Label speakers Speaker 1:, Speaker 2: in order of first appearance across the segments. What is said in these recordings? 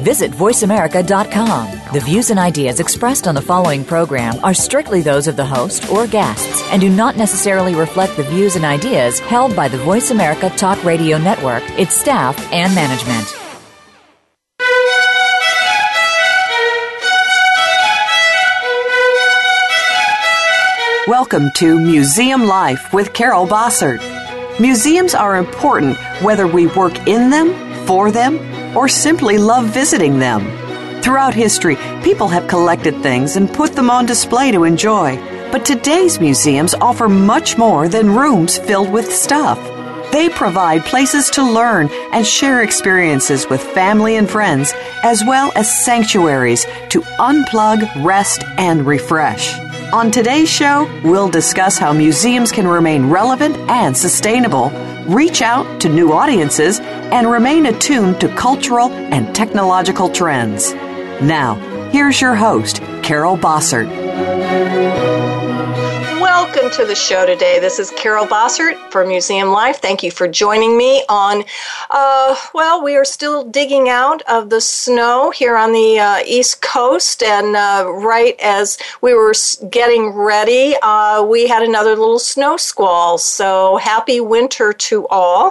Speaker 1: Visit VoiceAmerica.com. The views and ideas expressed on the following program are strictly those of the host or guests and do not necessarily reflect the views and ideas held by the Voice America Talk Radio Network, its staff, and management.
Speaker 2: Welcome to Museum Life with Carol Bossert. Museums are important whether we work in them, for them, or simply love visiting them. Throughout history, people have collected things and put them on display to enjoy. But today's museums offer much more than rooms filled with stuff. They provide places to learn and share experiences with family and friends, as well as sanctuaries to unplug, rest, and refresh. On today's show, we'll discuss how museums can remain relevant and sustainable, reach out to new audiences, and remain attuned to cultural and technological trends. Now, here's your host, Carol Bossert.
Speaker 3: Welcome to the show today. This is Carol Bossert for Museum Life. Thank you for joining me on, uh, well, we are still digging out of the snow here on the uh, East Coast. And uh, right as we were getting ready, uh, we had another little snow squall. So happy winter to all.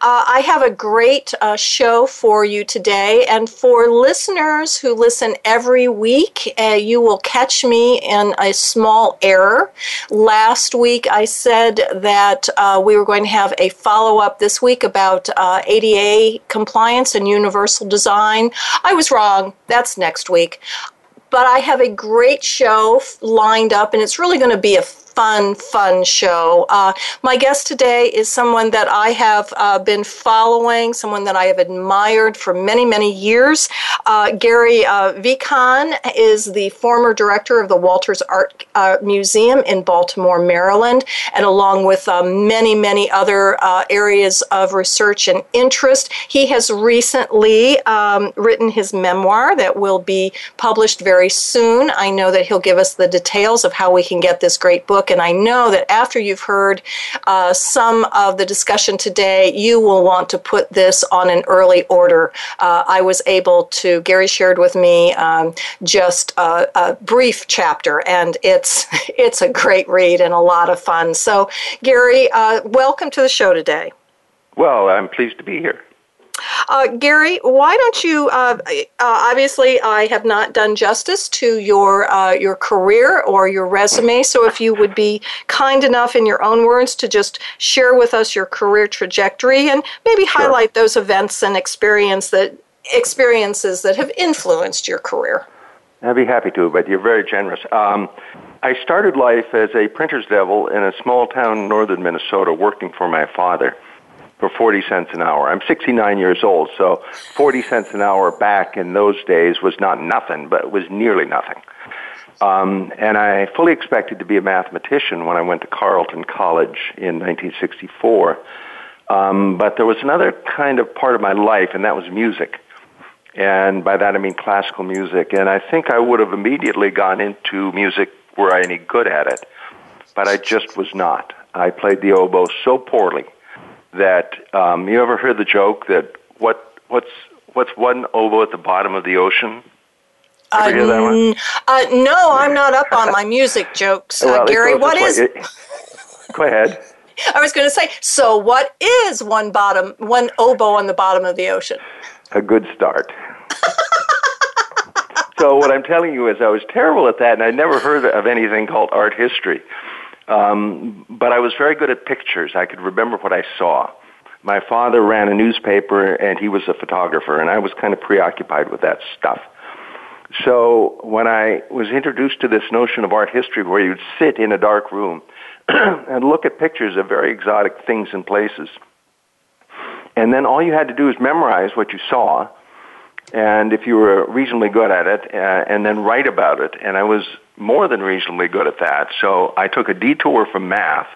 Speaker 3: Uh, I have a great uh, show for you today. And for listeners who listen every week, you will catch me in a small error. Last week, I said that uh, we were going to have a follow up this week about uh, ADA compliance and universal design. I was wrong. That's next week. But I have a great show lined up, and it's really going to be a fun, fun show. Uh, my guest today is someone that I have uh, been following, someone that I have admired for many, many years. Uh, Gary uh, Vikan is the former director of the Walters Art uh, Museum in Baltimore, Maryland, and along with uh, many, many other uh, areas of research and interest, he has recently um, written his memoir that will be published very soon. I know that he'll give us the details of how we can get this great book book. And I know that after you've heard uh, some of the discussion today, you will want to put this on an early order. Uh, I was able to, Gary shared with me um, just a, a, brief chapter, and it's, it's a great read and a lot of fun. So, Gary, uh, welcome to the show today.
Speaker 4: Well, I'm pleased to be here.
Speaker 3: Uh, Gary, why don't you? Uh, uh, obviously, I have not done justice to your uh, your career or your resume. So, if you would be kind enough, in your own words, to just share with us your career trajectory and maybe sure. highlight those events and experience that experiences that have influenced your career.
Speaker 4: I'd be happy to, but you're very generous. Um, I started life as a printer's devil in a small town in northern Minnesota, working for my father for 40 cents an hour. I'm 69 years old, so 40 cents an hour back in those days was not nothing, but it was nearly nothing. Um, and I fully expected to be a mathematician when I went to Carleton College in 1964. Um, but there was another kind of part of my life, and that was music. And by that I mean classical music. And I think I would have immediately gone into music were I any good at it, but I just was not. I played the oboe so poorly that um, you ever heard the joke that what what's what's one oboe at the bottom of the ocean?
Speaker 3: Uh, uh, no, I'm not up on my music jokes, uh, well, Gary. What is? It,
Speaker 4: go ahead.
Speaker 3: I was going to say. So, what is one bottom, one oboe on the bottom of the ocean?
Speaker 4: A good start. so, what I'm telling you is, I was terrible at that, and I never heard of anything called art history. Um, but I was very good at pictures. I could remember what I saw. My father ran a newspaper and he was a photographer, and I was kind of preoccupied with that stuff. So when I was introduced to this notion of art history where you'd sit in a dark room and look at pictures of very exotic things and places, and then all you had to do is memorize what you saw, and if you were reasonably good at it, uh, and then write about it. And I was more than reasonably good at that. So I took a detour from math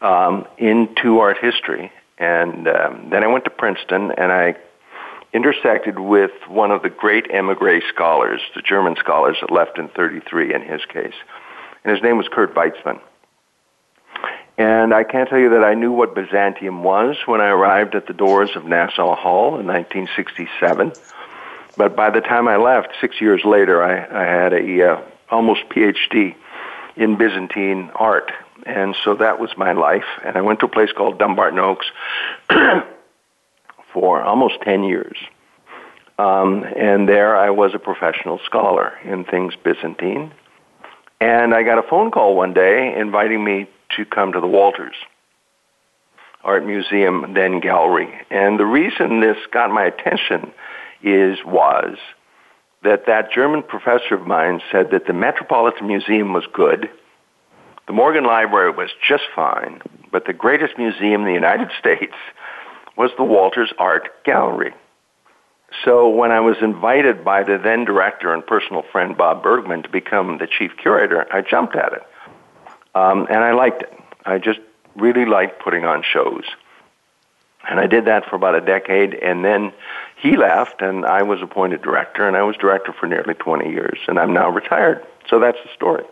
Speaker 4: um, into art history, and um, then I went to Princeton, and I intersected with one of the great emigre scholars, the German scholars that left in 33 in his case. And his name was Kurt Weitzmann. And I can't tell you that I knew what Byzantium was when I arrived at the doors of Nassau Hall in 1967. But by the time I left, six years later, I, I had a uh, almost PhD in Byzantine art. And so that was my life. And I went to a place called Dumbarton Oaks for almost 10 years. Um, and there I was a professional scholar in things Byzantine. And I got a phone call one day inviting me to come to the Walters Art Museum, then gallery. And the reason this got my attention is was that that German professor of mine said that the Metropolitan Museum was good, the Morgan Library was just fine, but the greatest museum in the United States was the Walters Art Gallery. So when I was invited by the then director and personal friend Bob Bergman to become the chief curator, I jumped at it. Um, and I liked it. I just really liked putting on shows. And I did that for about a decade, and then he left, and I was appointed director, and I was director for nearly 20 years, and I'm now retired. So that's the story.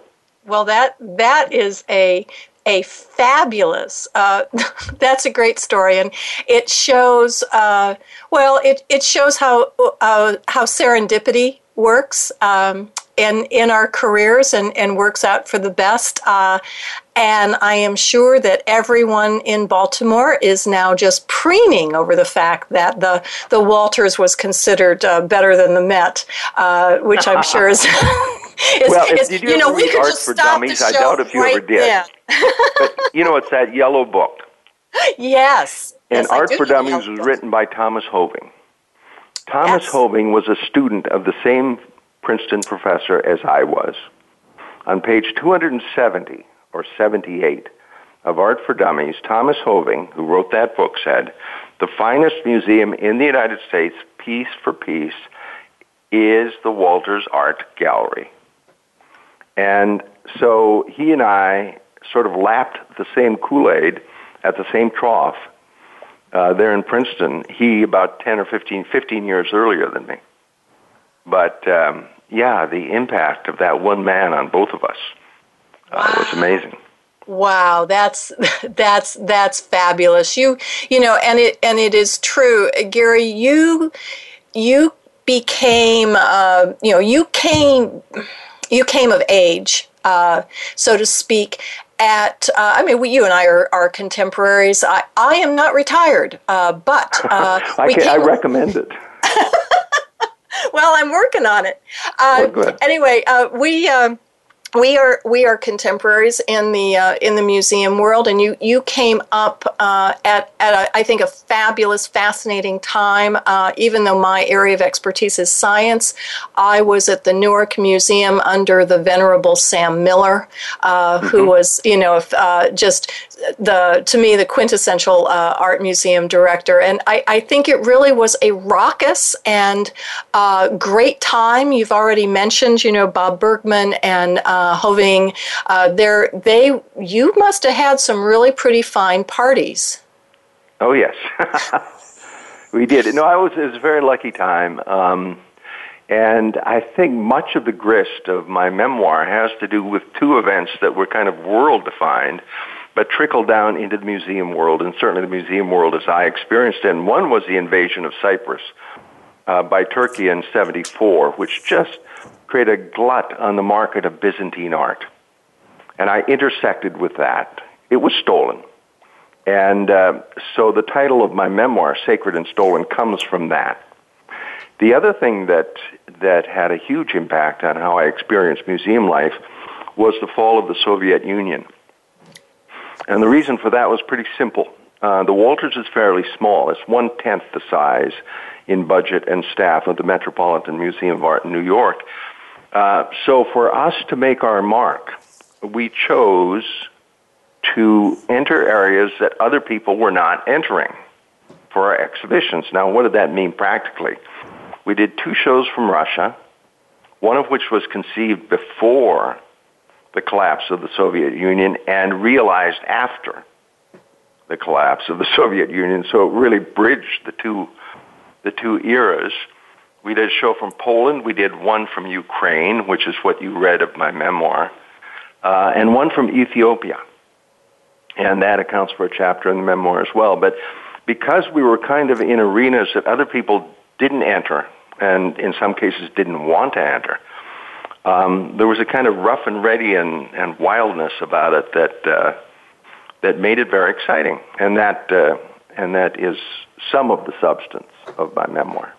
Speaker 3: Well, that that is a a fabulous. Uh, that's a great story, and it shows. Uh, well, it it shows how uh, how serendipity works. Um, in, in our careers and, and works out for the best. Uh, and I am sure that everyone in Baltimore is now just preening over the fact that the, the Walters was considered uh, better than the Met, uh, which I'm sure is.
Speaker 4: is, well, if you, you know, we could art just for stop dummies, I doubt if you right ever did. but you know, it's that yellow book.
Speaker 3: Yes.
Speaker 4: And
Speaker 3: yes,
Speaker 4: Art for Dummies was written by Thomas Hoving. Thomas yes. Hoving was a student of the same Princeton professor as I was. On page 270 or 78 of Art for Dummies, Thomas Hoving, who wrote that book, said, The finest museum in the United States, piece for piece, is the Walters Art Gallery. And so he and I sort of lapped the same Kool Aid at the same trough uh, there in Princeton. He about 10 or 15, 15 years earlier than me. But um, yeah, the impact of that one man on both of us uh, was amazing.
Speaker 3: Wow, that's that's that's fabulous. You you know, and it and it is true, Gary. You you became uh, you know you came you came of age, uh, so to speak, at uh, I mean we, you and I are, are contemporaries. I, I am not retired, uh, but uh,
Speaker 4: I, can, I recommend it.
Speaker 3: well, I'm working on it. Uh,
Speaker 4: oh,
Speaker 3: anyway, uh, we. Um, we are we are contemporaries in the uh, in the museum world, and you you came up uh, at at a, I think a fabulous, fascinating time. Uh, even though my area of expertise is science, I was at the Newark Museum under the venerable Sam Miller, uh, mm-hmm. who was you know uh, just the to me the quintessential uh, art museum director, and I, I think it really was a raucous and great time. You've already mentioned you know Bob Bergman and uh, Hoving, uh, there they you must have had some really pretty fine parties.
Speaker 4: Oh yes, we did. No, I was it was a very lucky time. Um, and I think much of the grist of my memoir has to do with two events that were kind of world defined, but trickled down into the museum world, and certainly the museum world as I experienced it. And one was the invasion of Cyprus uh, by Turkey in 74, which just created a glut on the market of Byzantine art. And I intersected with that. It was stolen. And uh, so the title of my memoir, Sacred and Stolen, comes from that. The other thing that, that had a huge impact on how I experienced museum life was the fall of the Soviet Union. And the reason for that was pretty simple. Uh, the Walters is fairly small. It's one tenth the size in budget and staff of the Metropolitan Museum of Art in New York. Uh, so for us to make our mark, we chose to enter areas that other people were not entering for our exhibitions. Now, what did that mean practically? We did two shows from Russia, one of which was conceived before the collapse of the Soviet Union and realized after the collapse of the Soviet Union. So it really bridged the two the two eras. We did a show from Poland. We did one from Ukraine, which is what you read of my memoir, uh, and one from Ethiopia. And that accounts for a chapter in the memoir as well. But because we were kind of in arenas that other people didn't enter, and in some cases didn't want to enter, um, there was a kind of rough and ready and, and wildness about it that uh, that made it very exciting, and that uh, and that is some of the substance of my memoir.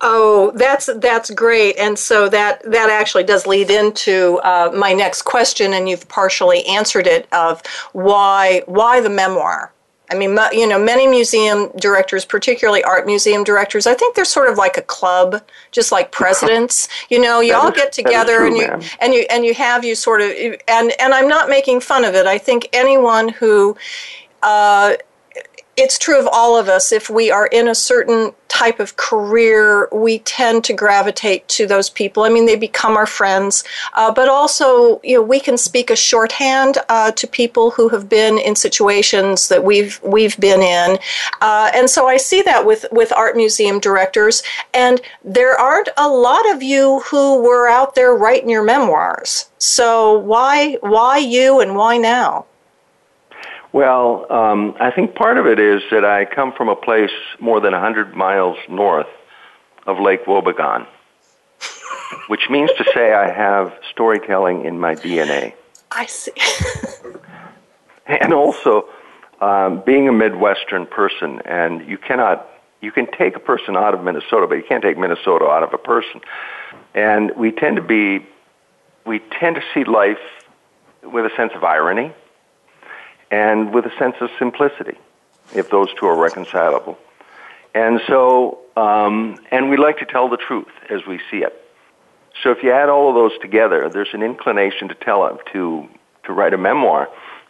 Speaker 3: Oh, that's that's great, and so that that actually does lead into uh, my next question, and you've partially answered it of why why the memoir. I mean, you know, many museum directors, particularly art museum directors, I think they're sort of like a club, just like presidents. You know, you all get together
Speaker 4: true,
Speaker 3: and you
Speaker 4: ma'am.
Speaker 3: and you and you have you sort of and and I'm not making fun of it. I think anyone who uh, it's true of all of us. If we are in a certain type of career, we tend to gravitate to those people. I mean, they become our friends, uh, but also, you know, we can speak a shorthand uh, to people who have been in situations that we've we've been in, uh, and so I see that with with art museum directors. And there aren't a lot of you who were out there writing your memoirs. So why why you and why now?
Speaker 4: Well, um, I think part of it is that I come from a place more than 100 miles north of Lake Wobegon, which means to say I have storytelling in my DNA.
Speaker 3: I see.
Speaker 4: and also, um, being a Midwestern person, and you cannot, you can take a person out of Minnesota, but you can't take Minnesota out of a person. And we tend to be, we tend to see life with a sense of irony and with a sense of simplicity, if those two are reconcilable. And so, um, and we like to tell the truth as we see it. So if you add all of those together, there's an inclination to tell it, to to write a memoir,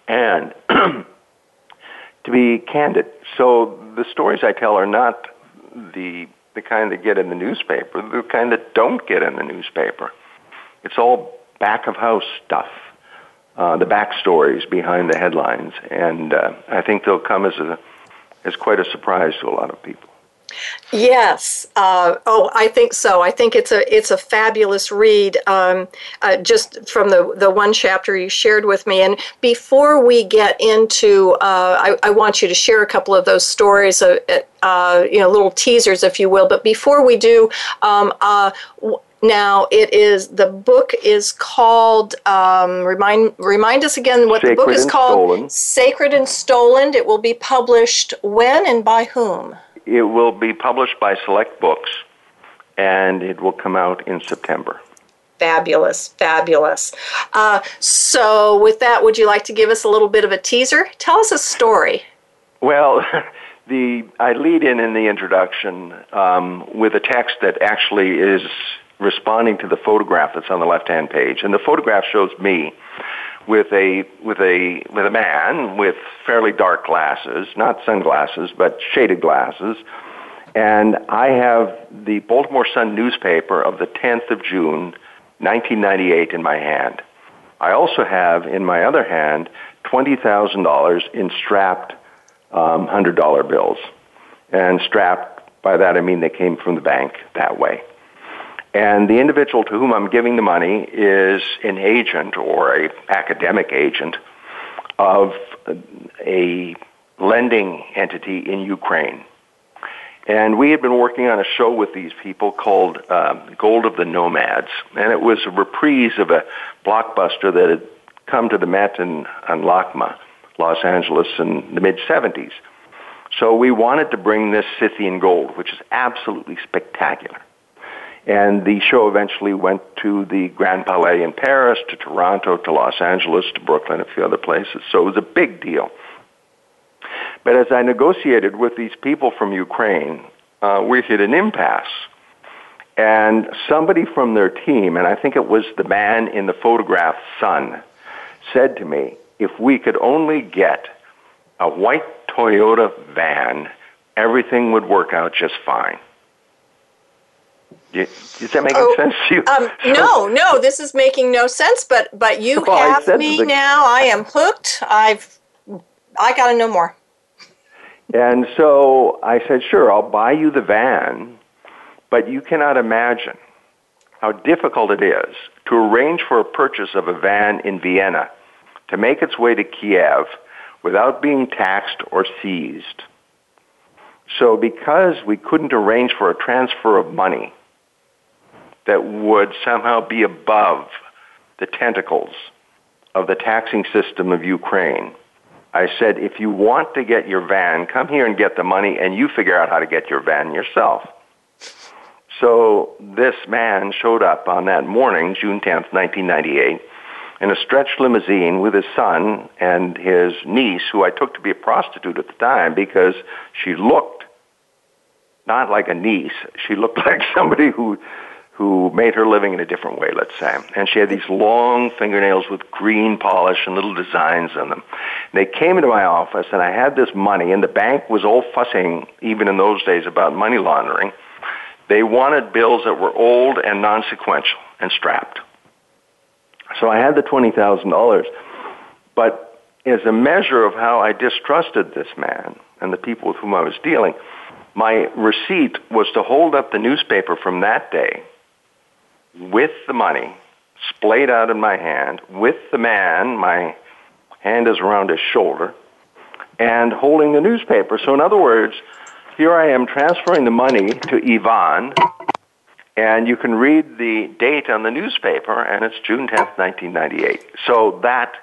Speaker 4: and to be candid. So the stories I tell are not the the kind that get in the newspaper, the kind that don't get in the newspaper. It's all back of house stuff uh, the backstories behind the headlines, and uh, I think they'll come as a as quite a surprise to a lot of people.
Speaker 3: Yes. Uh, oh, I think so. I think it's a it's a fabulous read. Um, uh, just from the the one chapter you shared with me. And before we get into, uh, I, I, want you to share a couple of those stories. Uh, uh, you know, little teasers, if you will. But before we do. Um, now it is the book is called um, remind remind us again what
Speaker 4: Sacred
Speaker 3: the book is called.
Speaker 4: Stolen.
Speaker 3: Sacred and Stolen. It will be published when and by whom?
Speaker 4: It will be published by Select Books, and it will come out in September.
Speaker 3: Fabulous, fabulous. Uh, so, with that, would you like to give us a little bit of a teaser? Tell us a story.
Speaker 4: Well. The I lead in in the introduction um, with a text that actually is responding to the photograph that's on the left-hand page, and the photograph shows me with a with a with a man with fairly dark glasses, not sunglasses, but shaded glasses. And I have the Baltimore Sun newspaper of the 10th of June, 1998 in my hand. I also have in my other hand $20,000 in strapped um, $100 bills. And strapped, by that I mean they came from the bank that way. And the individual to whom I'm giving the money is an agent or a academic agent of a lending entity in Ukraine. And we had been working on a show with these people called um, Gold of the Nomads, and it was a reprise of a blockbuster that had come to the Met in, on LACMA, Los Angeles, in the mid 70s. So we wanted to bring this Scythian gold, which is absolutely spectacular. And the show eventually went to the Grand Palais in Paris, to Toronto, to Los Angeles, to Brooklyn, a few other places. So it was a big deal. But as I negotiated with these people from Ukraine, uh, we hit an impasse. And somebody from their team, and I think it was the man in the photograph, son, said to me, if we could only get a white Toyota van, everything would work out just fine. Does that make
Speaker 3: oh,
Speaker 4: sense to you?
Speaker 3: Um, no, no, this is making no sense. But but you
Speaker 4: well,
Speaker 3: have me
Speaker 4: the,
Speaker 3: now. I am hooked. I've I got to know more.
Speaker 4: and so I said, sure, I'll buy you the van, but you cannot imagine how difficult it is to arrange for a purchase of a van in Vienna to make its way to Kiev without being taxed or seized. So because we couldn't arrange for a transfer of money that would somehow be above the tentacles of the taxing system of Ukraine, I said, if you want to get your van, come here and get the money, and you figure out how to get your van yourself. So this man showed up on that morning, June 10th, 1998, in a stretched limousine with his son and his niece, who I took to be a prostitute at the time because she looked not like a niece. She looked like somebody who who made her living in a different way, let's say. And she had these long fingernails with green polish and little designs on them. They came into my office, and I had this money, and the bank was all fussing, even in those days, about money laundering. They wanted bills that were old and non-sequential and strapped. So I had the $20,000. But as a measure of how I distrusted this man and the people with whom I was dealing, my receipt was to hold up the newspaper from that day with the money splayed out in my hand, with the man, my hand is around his shoulder, and holding the newspaper. So, in other words, here I am transferring the money to Ivan, and you can read the date on the newspaper, and it's June 10th, 1998. So, that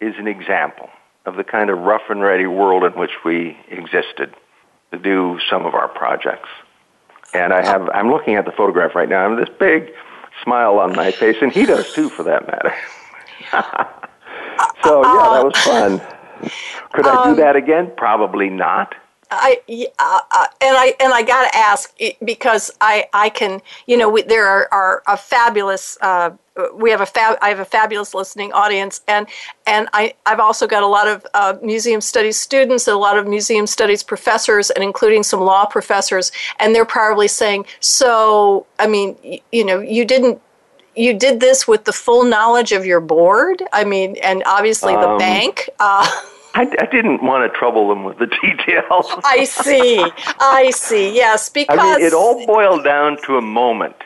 Speaker 4: is an example of the kind of rough and ready world in which we existed to do some of our projects. And I have, I'm looking at the photograph right now. I have this big smile on my face, and he does too, for that matter. so yeah, that was fun. Could I do um, that again? Probably not.
Speaker 3: I uh, uh, and I and I got to ask because I I can you know we, there are, are a fabulous uh, we have a fab I have a fabulous listening audience and and I I've also got a lot of uh, museum studies students and a lot of museum studies professors and including some law professors and they're probably saying so I mean you, you know you didn't you did this with the full knowledge of your board I mean and obviously the um, bank. Uh,
Speaker 4: I, I, didn't want to trouble them with the details.
Speaker 3: I see. I see. Yes, because
Speaker 4: I mean, it all boiled down to a moment.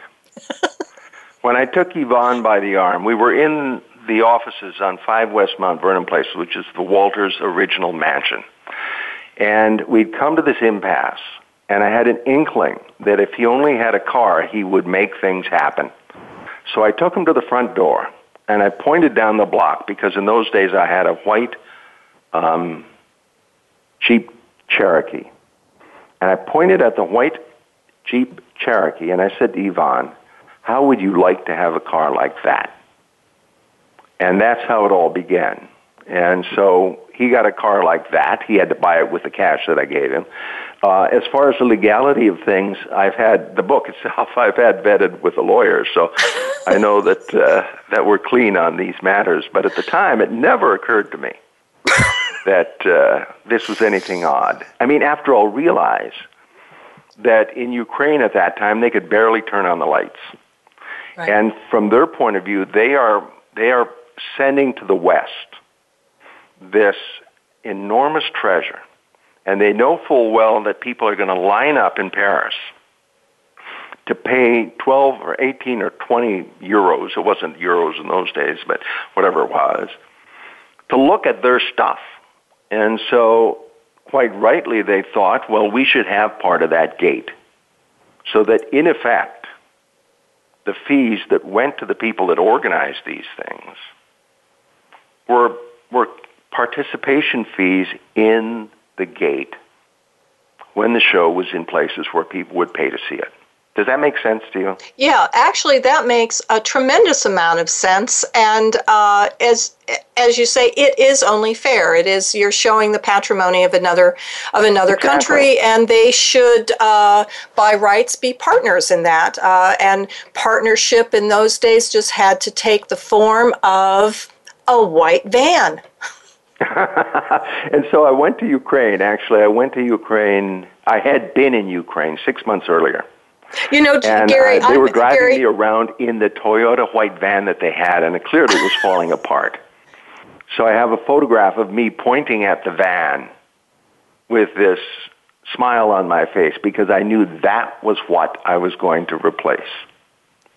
Speaker 4: when I took Ivan by the arm, we were in the offices on 5 West Mount Vernon Place, which is the Walters' original mansion. And we'd come to this impasse, and I had an inkling that if he only had a car, he would make things happen. So I took him to the front door, and I pointed down the block because in those days I had a white um, Jeep Cherokee. And I pointed at the white Jeep Cherokee and I said to Ivan, How would you like to have a car like that? And that's how it all began. And so he got a car like that. He had to buy it with the cash that I gave him. Uh, as far as the legality of things, I've had the book itself. I've had vetted with a lawyer, so I know that uh, that we're clean on these matters. But at the time, it never occurred to me that uh, this was anything odd. I mean, after all, realize that in Ukraine at that time they could barely turn on the lights, right. and from their point of view, they are they are sending to the West this enormous treasure, and they know full well that people are going to line up in Paris to pay 12 or 18 or 20 euros. It wasn't euros in those days, but whatever it was, to look at their stuff and so, quite rightly, they thought, well, we should have part of that gate. So that, in effect, the fees that went to the people that organized these things were, were participation fees in the gate when the show was in places where people would pay to see it. Does that make sense to you?
Speaker 3: Yeah, actually, that makes a tremendous amount of sense. And uh, as as you say, it is only fair. It is you're showing the patrimony of another of another exactly. country, and they should, uh, by rights, be partners in that. Uh, and partnership in those days just had to take the form of a white van.
Speaker 4: and so I went to Ukraine. Actually, I went to Ukraine. I had been in Ukraine six months earlier.
Speaker 3: You know,
Speaker 4: and,
Speaker 3: Gary,
Speaker 4: uh, they were driving
Speaker 3: Gary,
Speaker 4: me around in the Toyota white van that they had, and it clearly was falling apart. So I have a photograph of me pointing at the van with this smile on my face because I knew that was what I was going to replace.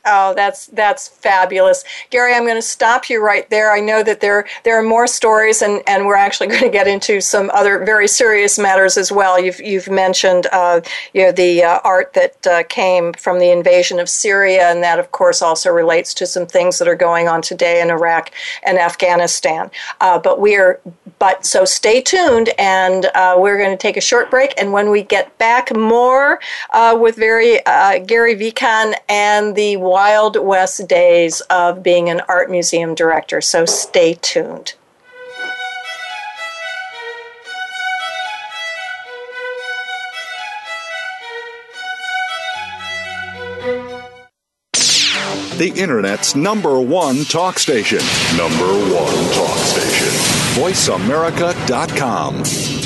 Speaker 3: Oh, that's that's fabulous, Gary. I'm going to stop you right there. I know that there there are more stories, and, and we're actually going to get into some other very serious matters as well. You've you've mentioned uh, you know the uh, art that uh, came from the invasion of Syria, and that of course also relates to some things that are going on today in Iraq and Afghanistan. Uh, but we are but so stay tuned, and uh, we're going to take a short break, and when we get back, more uh, with very Gary Vikan and the wild west days of being an art museum director. So stay tuned.
Speaker 5: The Internet's number one talk station. Number one talk station. VoiceAmerica.com.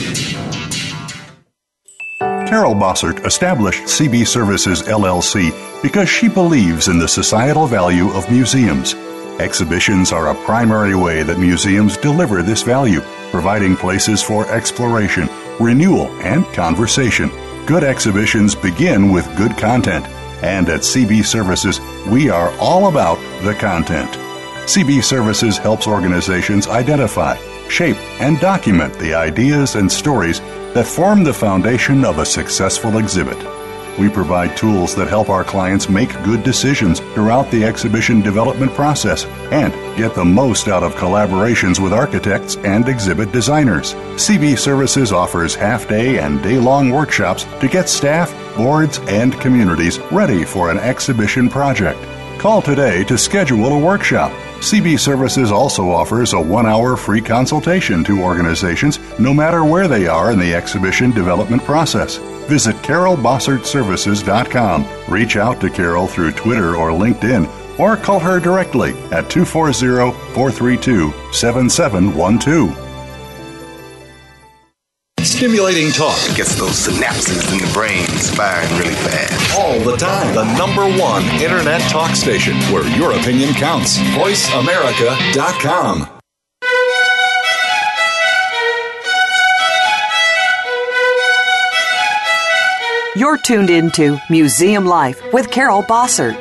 Speaker 6: Carol Bossert established CB Services LLC because she believes in the societal value of museums. Exhibitions are a primary way that museums deliver this value, providing places for exploration, renewal, and conversation. Good exhibitions begin with good content, and at CB Services, we are all about the content. CB Services helps organizations identify, shape, and document the ideas and stories that form the foundation of a successful exhibit. We provide tools that help our clients make good decisions throughout the exhibition development process and get the most out of collaborations with architects and exhibit designers. CB Services offers half day and day long workshops to get staff, boards, and communities ready for an exhibition project. Call today to schedule a workshop CB Services also offers a one hour free consultation to organizations no matter where they are in the exhibition development process. Visit carolbossertservices.com. Reach out to Carol through Twitter or LinkedIn or call her directly at 240 432 7712.
Speaker 5: Stimulating talk
Speaker 7: it gets those synapses in the brain firing really fast.
Speaker 5: All the time. The number one internet talk station where your opinion counts. VoiceAmerica.com.
Speaker 2: You're tuned into Museum Life with Carol Bossert.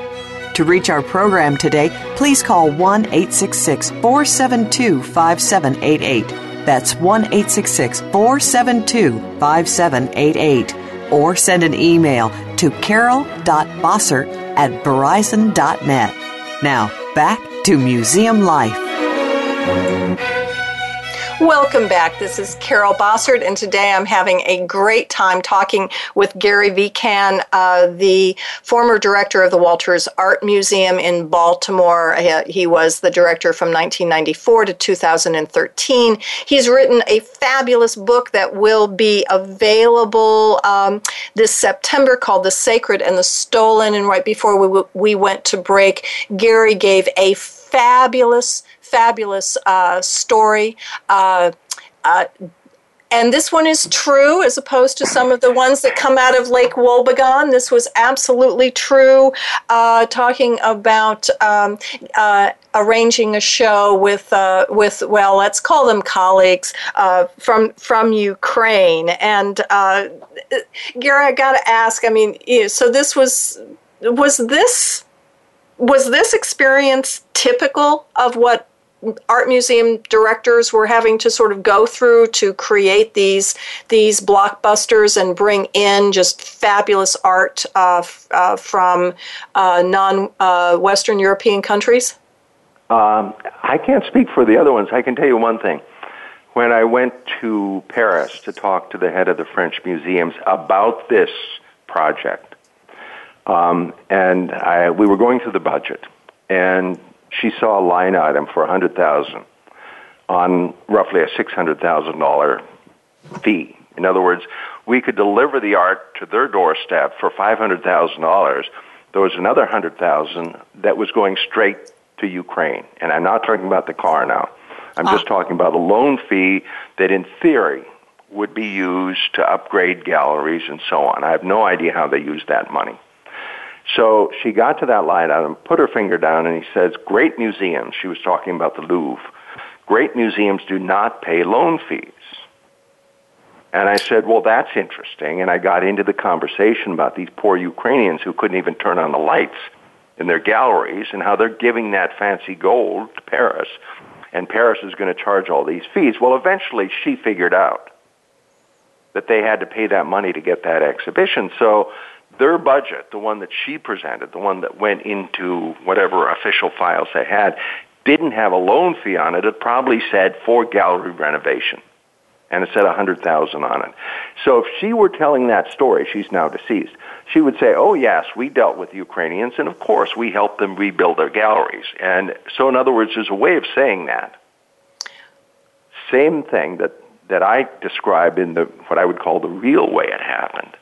Speaker 2: To reach our program today, please call 1 866 472 5788 that's 1 472 5788. Or send an email to carol.bossert at verizon.net. Now, back to Museum Life.
Speaker 3: Welcome back. This is Carol Bossert, and today I'm having a great time talking with Gary Vikan, uh, the former director of the Walters Art Museum in Baltimore. Uh, he was the director from 1994 to 2013. He's written a fabulous book that will be available um, this September called The Sacred and the Stolen. And right before we, we went to break, Gary gave a fabulous fabulous uh, story. Uh, uh, and this one is true as opposed to some of the ones that come out of Lake Wobegon. This was absolutely true, uh, talking about um, uh, arranging a show with uh, with well, let's call them colleagues uh, from from Ukraine. And uh, Gary, I got to ask. I mean, so this was was this was this experience typical of what art museum directors were having to sort of go through to create these these blockbusters and bring in just fabulous art uh, uh, from uh, non uh, Western European countries?
Speaker 4: Um, I can't speak for the other ones. I can tell you one thing. When I went to Paris to talk to the head of the French museums about this project, um, and I, we were going through the budget, and she saw a line item for a hundred thousand on roughly a six hundred thousand dollar fee. In other words, we could deliver the art to their doorstep for five hundred thousand dollars. There was another hundred thousand that was going straight to Ukraine, and I'm not talking about the car now. I'm just ah. talking about a loan fee that, in theory, would be used to upgrade galleries and so on. I have no idea how they use that money. So she got to that line item, put her finger down, and he says, Great museums, she was talking about the Louvre, great museums do not pay loan fees. And I said, well, that's interesting. And I got into the conversation about these poor Ukrainians who couldn't even turn on the lights in their galleries and how they're giving that fancy gold to Paris. And Paris is going to charge all these fees. Well, eventually she figured out that they had to pay that money to get that exhibition. So their budget, the one that she presented, the one that went into whatever official files they had, didn't have a loan fee on it. It probably said for gallery renovation and it said a hundred thousand on it. So if she were telling that story, she's now deceased. She would say, "Oh yes, we dealt with Ukrainians, and of course we helped them rebuild their galleries." And so, in other words, there's a way of saying that. Same thing that that I described in the what I would call the real way it happened.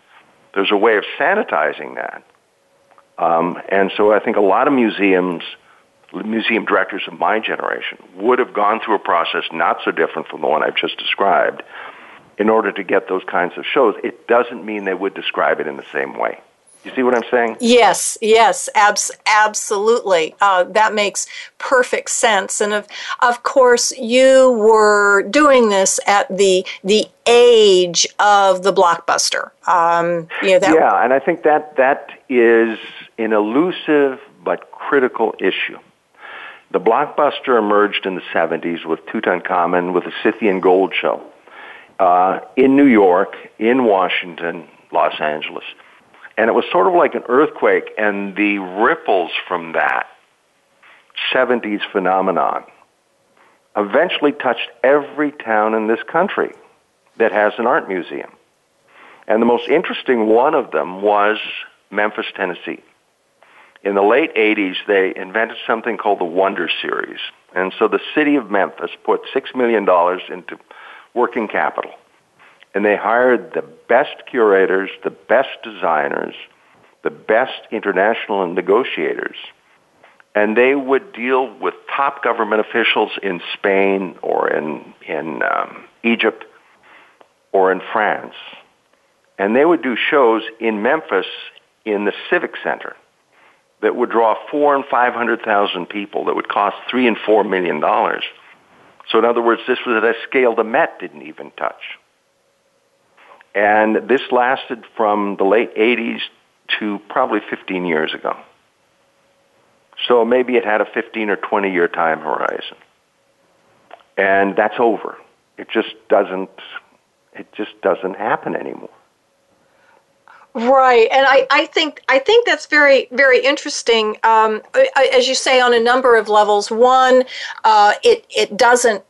Speaker 4: There's a way of sanitizing that, um, and so I think a lot of museums museum directors of my generation would have gone through a process not so different from the one I've just described in order to get those kinds of shows. It doesn't mean they would describe it in the same way. You see what I'm saying?
Speaker 3: Yes, yes, abs- absolutely. Uh, that makes perfect sense. And of, of course, you were doing this at the the age of the blockbuster. Um,
Speaker 4: you know, that yeah, and I think that that is an elusive but critical issue. The blockbuster emerged in the 70s with Tutankhamun, with the Scythian Gold Show uh, in New York, in Washington, Los Angeles. And it was sort of like an earthquake, and the ripples from that 70s phenomenon eventually touched every town in this country that has an art museum. And the most interesting one of them was Memphis, Tennessee in the late 80s, they invented something called the Wonder Series. And so the city of Memphis put $6 million into working capital. And they hired the best curators, the best designers, the best international negotiators. And they would deal with top government officials in Spain or in, in um, Egypt or in France. And they would do shows in Memphis in the Civic Center that would draw four and five hundred thousand people that would cost three and four million dollars. So in other words, this was at a scale the Met didn't even touch. And this lasted from the late 80s to probably 15 years ago. So maybe it had a 15 or 20 year time horizon. And that's over. It just doesn't it just doesn't happen anymore.
Speaker 3: Right, and I, I think I think that's very very interesting. Um, as you say, on a number of levels. One, uh, it it doesn't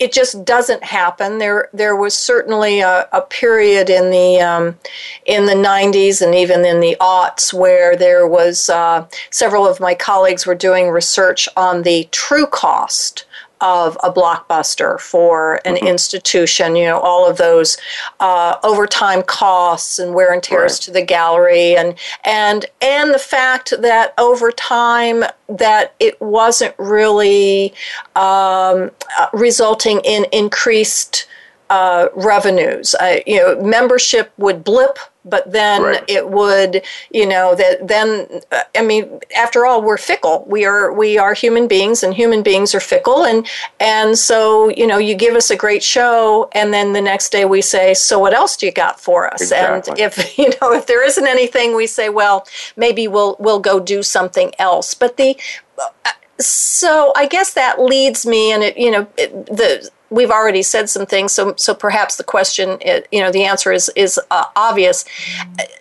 Speaker 3: it just doesn't happen. There there was certainly a, a period in the um, in the 90s and even in the aughts where there was uh, several of my colleagues were doing research on the true cost of a blockbuster for an mm-hmm. institution. You know, all of those uh, overtime costs and wear and tears right. to the gallery, and and and the fact that over time that it wasn't really um, uh, resulting in increased uh, revenues. Uh, you know, membership would blip, but then right. it would, you know, that then uh, I mean, after all, we're fickle. We are we are human beings, and human beings are fickle, and and so you know, you give us a great show, and then the next day we say, so what else do you got for us?
Speaker 4: Exactly.
Speaker 3: And if you know, if there isn't anything, we say, well, maybe we'll we'll go do something else. But the uh, so I guess that leads me, and it you know it, the we've already said some things, so so perhaps the question, you know, the answer is is uh, obvious.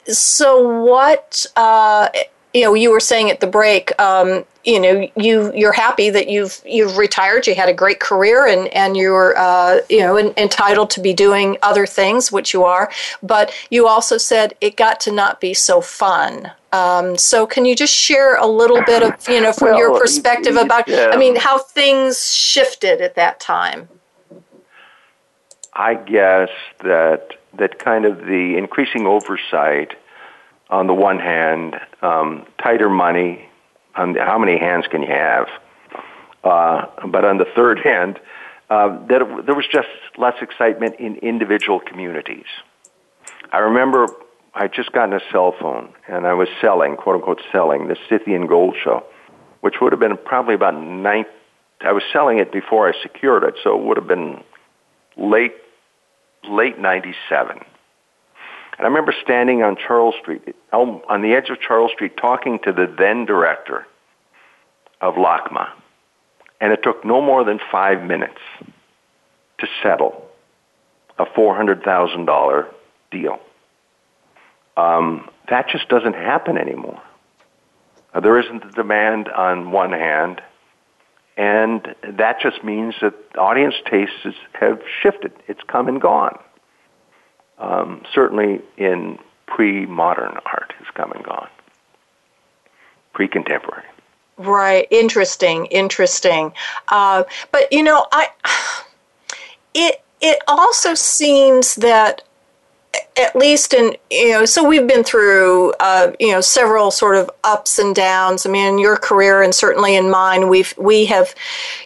Speaker 3: So what? Uh, you know, you were saying at the break, um, you know, you you're happy that you've you've retired. You had a great career, and and you're uh, you know in, entitled to be doing other things, which you are. But you also said it got to not be so fun. Um, so can you just share a little bit of you know from well, your perspective about yeah. I mean how things shifted at that time?
Speaker 4: I guess that that kind of the increasing oversight on the one hand, um, tighter money on the, how many hands can you have, uh, but on the third hand, uh, that it, there was just less excitement in individual communities. I remember I just gotten a cell phone and I was selling, quote unquote, selling the Scythian Gold Show, which would have been probably about nine. I was selling it before I secured it, so it would have been late late 97. And I remember standing on Charles Street, on the edge of Charles Street, talking to the then director of LACMA. And it took no more than five minutes to settle a $400,000 deal. Um, that just doesn't happen anymore. There isn't the demand on one hand, and that just means that audience tastes have shifted. It's come and gone. Um, certainly in pre-modern art has come and gone. Pre-contemporary.
Speaker 3: Right. Interesting. Interesting. Uh, but you know, I it it also seems that at least in you know so we've been through uh, you know several sort of ups and downs. I mean in your career and certainly in mine we've we have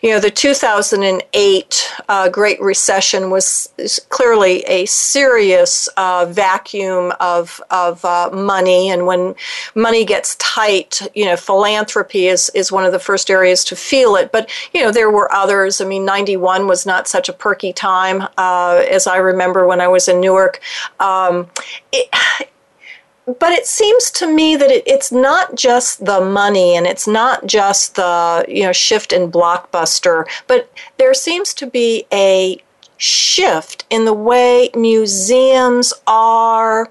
Speaker 3: you know the 2008 uh, great recession was clearly a serious uh, vacuum of of uh, money. And when money gets tight you know philanthropy is is one of the first areas to feel it. But you know there were others. I mean 91 was not such a perky time uh, as i remember when i was in newark um, it, but it seems to me that it, it's not just the money and it's not just the you know shift in blockbuster, but there seems to be a shift in the way museums are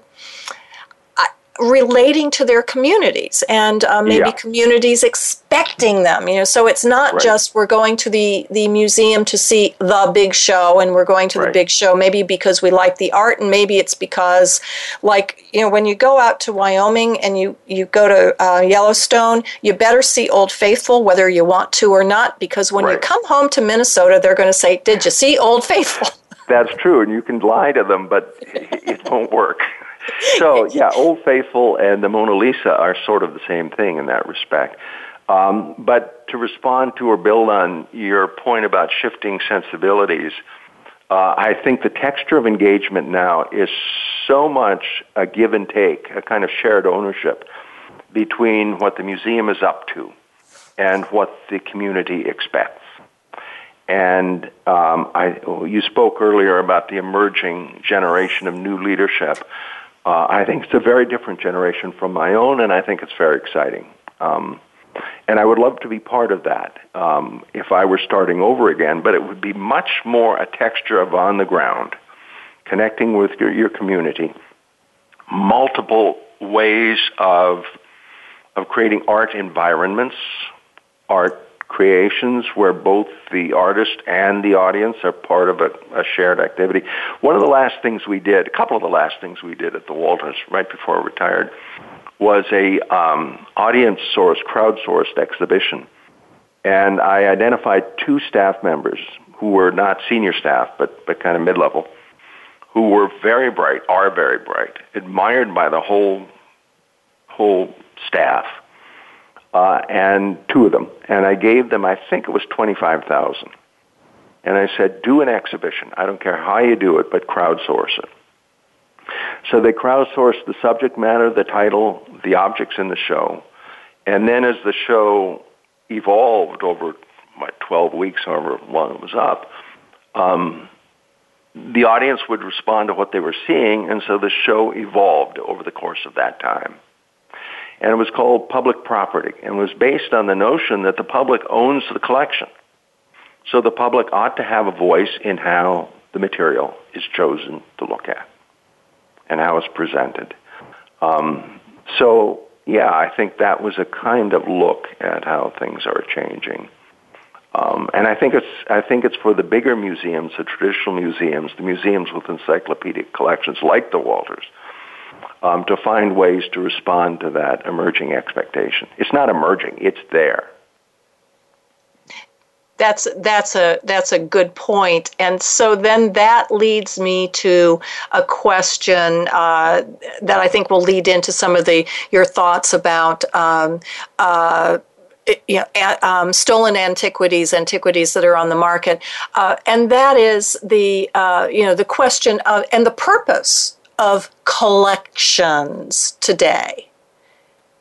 Speaker 3: relating to their communities and uh, maybe yeah. communities expecting them you know so it's not right. just we're going to the the museum to see the big show and we're going to right. the big show maybe because we like the art and maybe it's because like you know when you go out to wyoming and you you go to uh, yellowstone you better see old faithful whether you want to or not because when right. you come home to minnesota they're going to say did you see old faithful
Speaker 4: that's true and you can lie to them but it won't work so yeah, Old Faithful and the Mona Lisa are sort of the same thing in that respect. Um, but to respond to or build on your point about shifting sensibilities, uh, I think the texture of engagement now is so much a give and take, a kind of shared ownership between what the museum is up to and what the community expects. And um, I, you spoke earlier about the emerging generation of new leadership. Uh, I think it's a very different generation from my own, and I think it's very exciting. Um, and I would love to be part of that um, if I were starting over again, but it would be much more a texture of on the ground, connecting with your, your community, multiple ways of of creating art environments, art creations where both the artist and the audience are part of a, a, shared activity. One of the last things we did, a couple of the last things we did at the Walters right before I retired, was a um, audience source, crowdsourced exhibition. And I identified two staff members who were not senior staff, but, but kind of mid-level, who were very bright, are very bright, admired by the whole, whole staff uh, and two of them, and I gave them, I think it was twenty-five thousand, and I said, do an exhibition. I don't care how you do it, but crowdsource it. So they crowdsourced the subject matter, the title, the objects in the show, and then as the show evolved over my 12 weeks, however long it was up, um, the audience would respond to what they were seeing, and so the show evolved over the course of that time and it was called Public Property, and was based on the notion that the public owns the collection. So the public ought to have a voice in how the material is chosen to look at and how it's presented. Um, so, yeah, I think that was a kind of look at how things are changing. Um, and I think it's I think it's for the bigger museums, the traditional museums, the museums with encyclopedic collections like the Walters, um, to find ways to respond to that emerging expectation. It's not emerging; it's there.
Speaker 3: That's that's a that's a good point. and so then that leads me to a question uh, that I think will lead into some of the your thoughts about. Um, uh, you know, um, stolen antiquities, antiquities that are on the market, uh, and that is the uh, you know the question of and the purpose of collections today.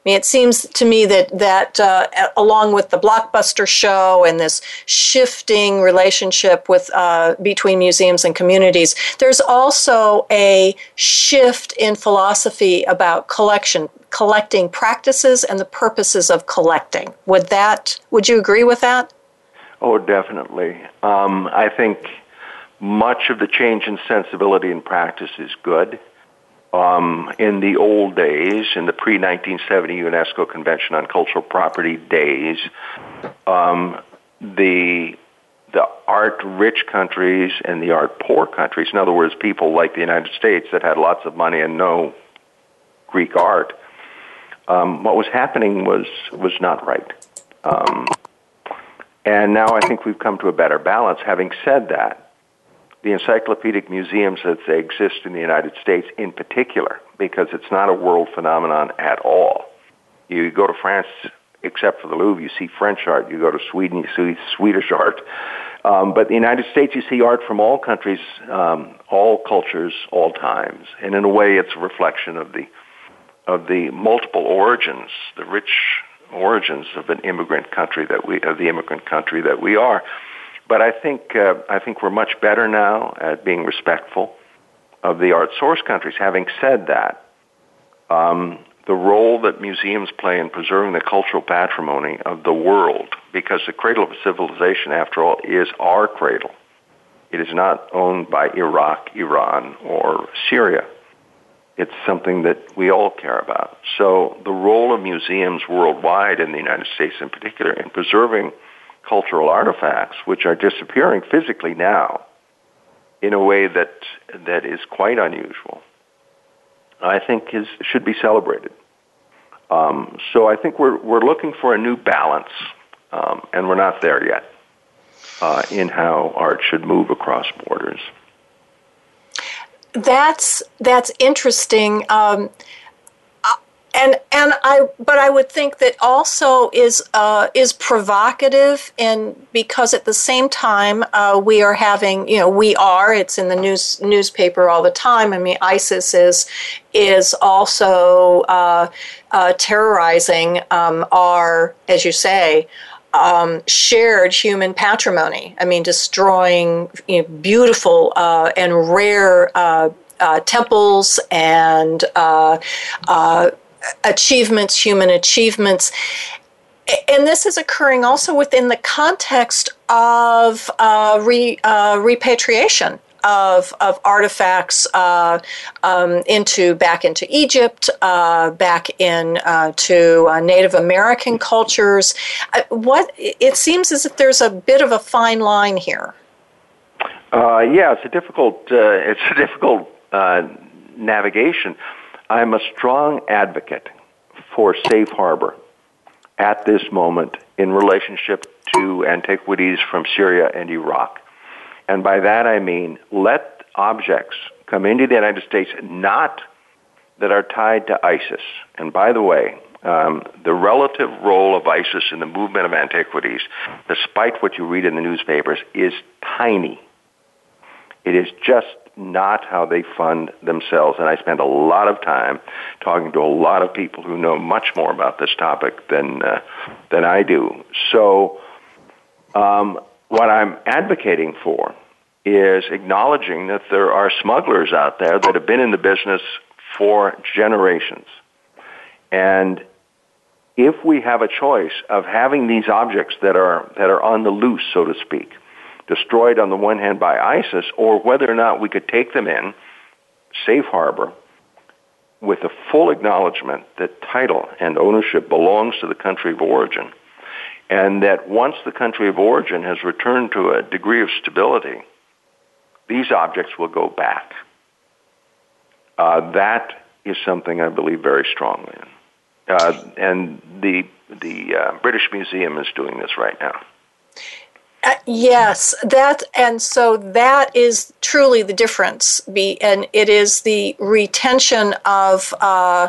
Speaker 3: I mean, it seems to me that that uh, along with the blockbuster show and this shifting relationship with uh, between museums and communities, there's also a shift in philosophy about collection, collecting practices, and the purposes of collecting. Would that? Would you agree with that?
Speaker 4: Oh, definitely. Um, I think much of the change in sensibility and practice is good. Um, in the old days, in the pre 1970 UNESCO Convention on Cultural Property days, um, the the art rich countries and the art poor countries, in other words, people like the United States that had lots of money and no Greek art, um, what was happening was was not right. Um, and now I think we've come to a better balance. Having said that, the encyclopedic museums they exist in the United States in particular, because it's not a world phenomenon at all. You go to France, except for the Louvre, you see French art. You go to Sweden, you see Swedish art. Um, but the United States, you see art from all countries, um, all cultures, all times, and in a way, it's a reflection of the of the multiple origins, the rich origins of an immigrant country that we of the immigrant country that we are. But I think uh, I think we're much better now at being respectful of the art source countries. Having said that, um, the role that museums play in preserving the cultural patrimony of the world, because the cradle of civilization, after all, is our cradle. It is not owned by Iraq, Iran, or Syria. It's something that we all care about. So the role of museums worldwide, in the United States in particular, in preserving cultural artifacts, which are disappearing physically now in a way that that is quite unusual, I think is should be celebrated. Um, so I think we're we're looking for a new balance, um, and we're not there yet uh, in how art should move across borders.
Speaker 3: That's that's interesting. Um, and and I but I would think that also is uh, is provocative and because at the same time uh, we are having you know we are it's in the news newspaper all the time. I mean ISIS is is also uh, uh terrorizing um, our as you say um, shared human patrimony. I mean destroying you know, beautiful uh, and rare uh, temples and achievements, human achievements. And this is occurring also within the context of uh, re, uh, repatriation of, of artifacts uh, um, into back into Egypt, uh, back into uh, uh, Native American cultures. what it seems as if there's a bit of a fine line here.
Speaker 4: yeah, it's a difficult it's a difficult navigation. I'm a strong advocate for safe harbor at this moment in relationship to antiquities from Syria and Iraq. And by that I mean let objects come into the United States not that are tied to ISIS. And by the way, um, the relative role of ISIS in the movement of antiquities, despite what you read in the newspapers, is tiny. It is just not how they fund themselves. And I spend a lot of time talking to a lot of people who know much more about this topic than uh, than I do. So, um, what I'm advocating for is acknowledging that there are smugglers out there that have been in the business for generations, and if we have a choice of having these objects that are that are on the loose, so to speak, destroyed on the one hand by ISIS, or whether or not we could take them in, safe harbor, with a full acknowledgement that title and ownership belongs to the country of origin, and that once the country of origin has returned to a degree of stability, these objects will go back. Uh, that is something I believe very strongly in. Uh, and the the uh, British Museum is doing this right now.
Speaker 3: Uh, yes, that and so that is truly the difference. Be and it is the retention of uh,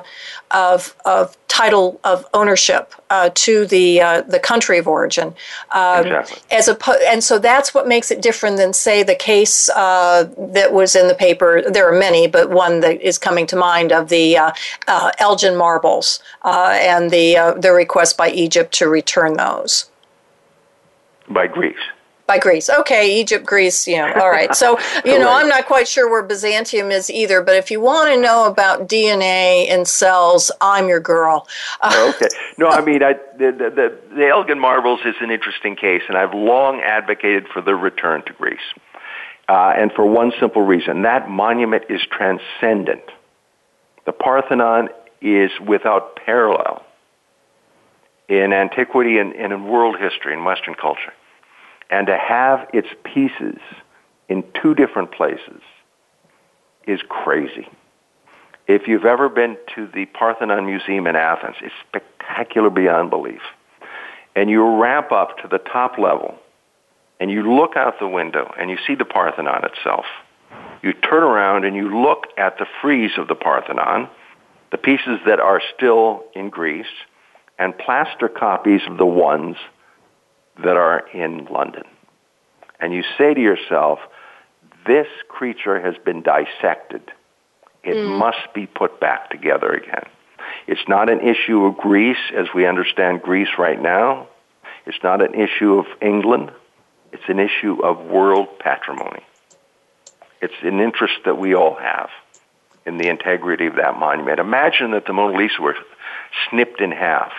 Speaker 3: of of title of ownership uh, to the uh, the country of origin.
Speaker 4: Um, exactly.
Speaker 3: As a and so that's what makes it different than say the case uh, that was in the paper. There are many, but one that is coming to mind of the uh, Elgin marbles and the the request by Egypt to return those
Speaker 4: by Greece.
Speaker 3: By Greece. Okay, Egypt, Greece, you know, all right. So, you know, I'm not quite sure where Byzantium is either, but if you want to know about DNA and cells, I'm your girl.
Speaker 4: okay. No, I mean, I, the, the, the Elgin marbles is an interesting case, and I've long advocated for the return to Greece. Uh, and for one simple reason that monument is transcendent. The Parthenon is without parallel in antiquity and, and in world history and Western culture. And to have its pieces in two different places is crazy. If you've ever been to the Parthenon Museum in Athens, it's spectacular beyond belief. And you ramp up to the top level and you look out the window and you see the Parthenon itself. You turn around and you look at the frieze of the Parthenon, the pieces that are still in Greece, and plaster copies of the ones that are in London. And you say to yourself, this creature has been dissected. It mm. must be put back together again. It's not an issue of Greece as we understand Greece right now. It's not an issue of England. It's an issue of world patrimony. It's an interest that we all have in the integrity of that monument. Imagine that the Mona Lisa were snipped in half,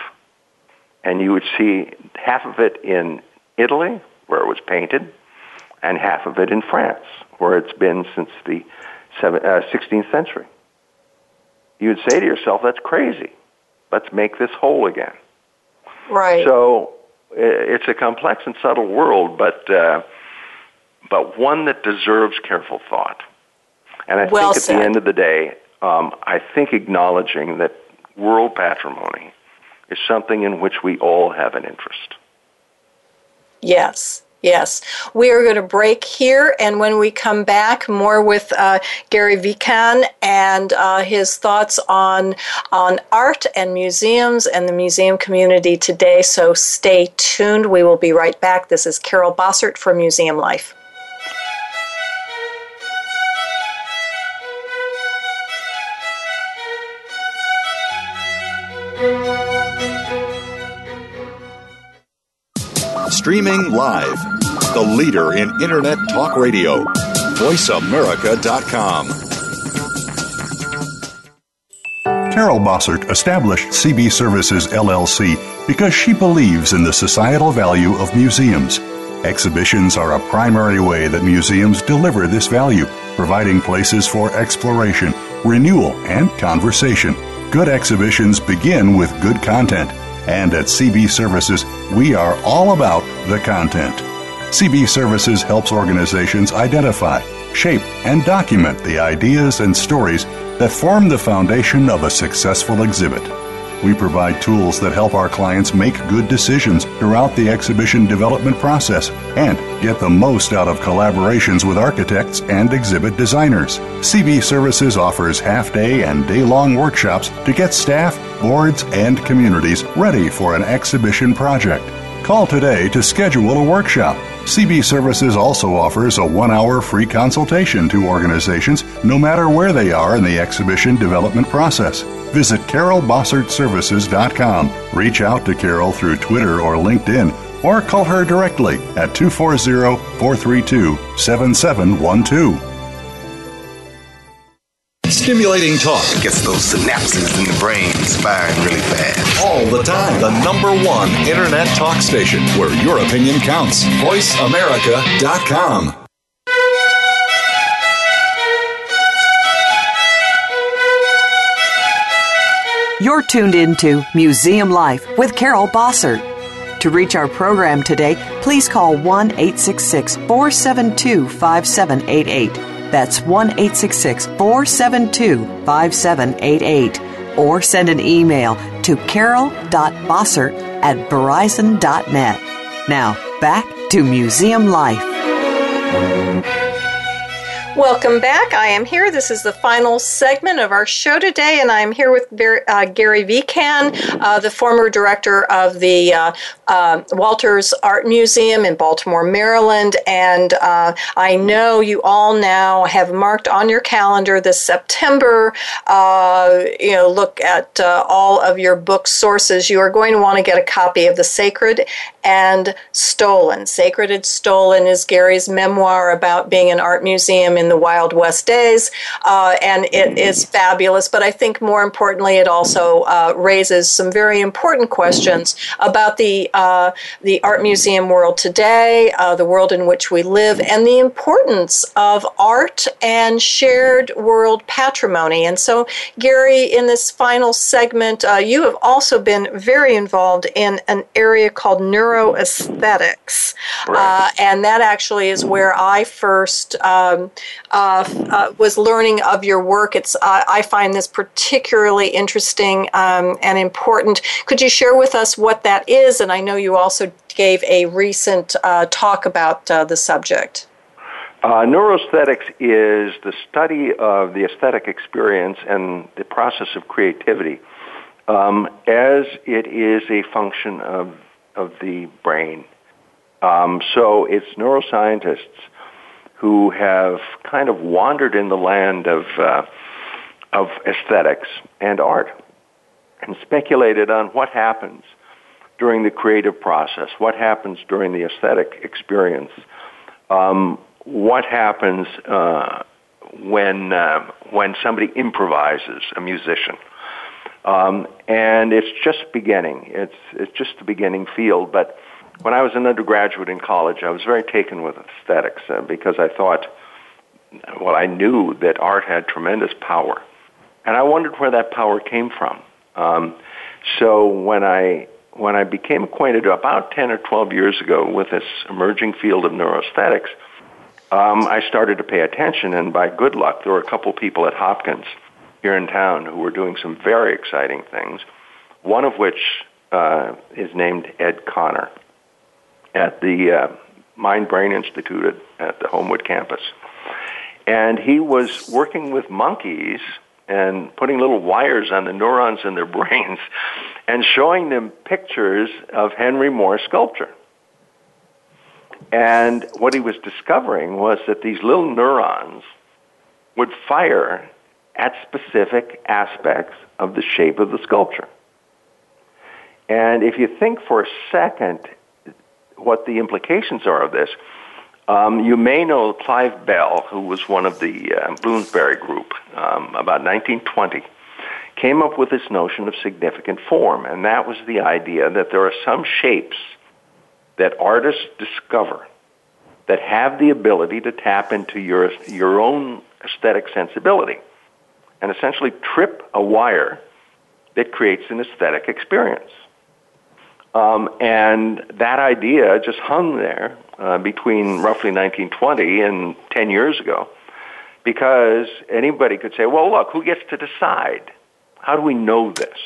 Speaker 4: and you would see half of it in Italy, where it was painted, and half of it in France, where it's been since the 16th uh, century. You would say to yourself, that's crazy. Let's make this whole again.
Speaker 3: Right.
Speaker 4: So it's a complex and subtle world, but uh, but one that deserves careful thought. And I
Speaker 3: well
Speaker 4: think
Speaker 3: said.
Speaker 4: at the end of the day, um, I think acknowledging that world patrimony is something in which we all have an interest.
Speaker 3: Yes. Yes, we are going to break here, and when we come back, more with uh, Gary Vikan and uh, his thoughts on on art and museums and the museum community today. So stay tuned. We will be right back. This is Carol Bossert for Museum Life.
Speaker 5: Streaming live. The leader in Internet talk radio. VoiceAmerica.com.
Speaker 6: Carol Bossert established CB Services LLC because she believes in the societal value of museums. Exhibitions are a primary way that museums deliver this value, providing places for exploration, renewal, and conversation. Good exhibitions begin with good content. And at CB Services, we are all about the content. CB Services helps organizations identify, shape, and document the ideas and stories that form the foundation of a successful exhibit. We provide tools that help our clients make good decisions throughout the exhibition development process and get the most out of collaborations with architects and exhibit designers. CB Services offers half day and day long workshops to get staff, boards, and communities ready for an exhibition project. Call today to schedule a workshop. CB Services also offers a one hour free consultation to organizations no matter where they are in the exhibition development process. Visit carolbossertservices.com. Reach out to Carol through Twitter or LinkedIn or call her directly at 240 432 7712.
Speaker 5: Stimulating talk
Speaker 7: gets those synapses in the brain firing really fast.
Speaker 5: All the time. The number one internet talk station where your opinion counts. VoiceAmerica.com.
Speaker 2: You're tuned into Museum Life with Carol Bossert. To reach our program today, please call 1 866 472 5788 that's 1 472 5788. Or send an email to carol.bossert at verizon.net. Now, back to museum life.
Speaker 3: Welcome back. I am here. This is the final segment of our show today, and I'm here with uh, Gary Vikan, uh, the former director of the uh, uh Walters Art Museum in Baltimore, Maryland. And uh, I know you all now have marked on your calendar this September. Uh, you know, look at all of your book sources. You are going to want to get a copy of The Sacred and Stolen. Sacred and Stolen is Gary's memoir about being an art museum in the Wild West days, uh, and it is fabulous. But I think more importantly, it also uh, raises some very important questions about the uh, the art museum world today, uh, the world in which we live, and the importance of art and shared world patrimony. And so, Gary, in this final segment, uh, you have also been very involved in an area called neuroaesthetics. Right. Uh, and that actually is where I first um, uh, uh, was learning of your work. It's uh, I find this particularly interesting um, and important. Could you share with us what that is? And I know you also gave a recent uh, talk about uh, the subject.
Speaker 4: Uh, neuroaesthetics is the study of the aesthetic experience and the process of creativity um, as it is a function of of the brain. Um, so it's neuroscientists who have kind of wandered in the land of uh, of aesthetics and art and speculated on what happens during the creative process, what happens during the aesthetic experience, um, what happens uh, when uh, when somebody improvises, a musician. Um, and it's just beginning. It's it's just the beginning field. But when I was an undergraduate in college, I was very taken with aesthetics uh, because I thought, well, I knew that art had tremendous power, and I wondered where that power came from. Um, so when I when I became acquainted about ten or twelve years ago with this emerging field of neuroaesthetics, um, I started to pay attention, and by good luck, there were a couple people at Hopkins here in town who were doing some very exciting things, one of which uh, is named Ed Connor at the uh, Mind Brain Institute at, the Homewood campus. And he was working with monkeys and putting little wires on the neurons in their brains and showing them pictures of Henry Moore sculpture. And what he was discovering was that these little neurons would fire at specific aspects of the shape of the sculpture. And if you think for a second what the implications are of this, um, you may know Clive Bell, who was one of the uh, Bloomsbury group um, about 1920, came up with this notion of significant form, and that was the idea that there are some shapes that artists discover that have the ability to tap into your your own aesthetic sensibility and essentially trip a wire that creates an aesthetic experience. Um, and that idea just hung there uh, between roughly 1920 and 10 years ago because anybody could say, well, look, who gets to decide? How do we know this?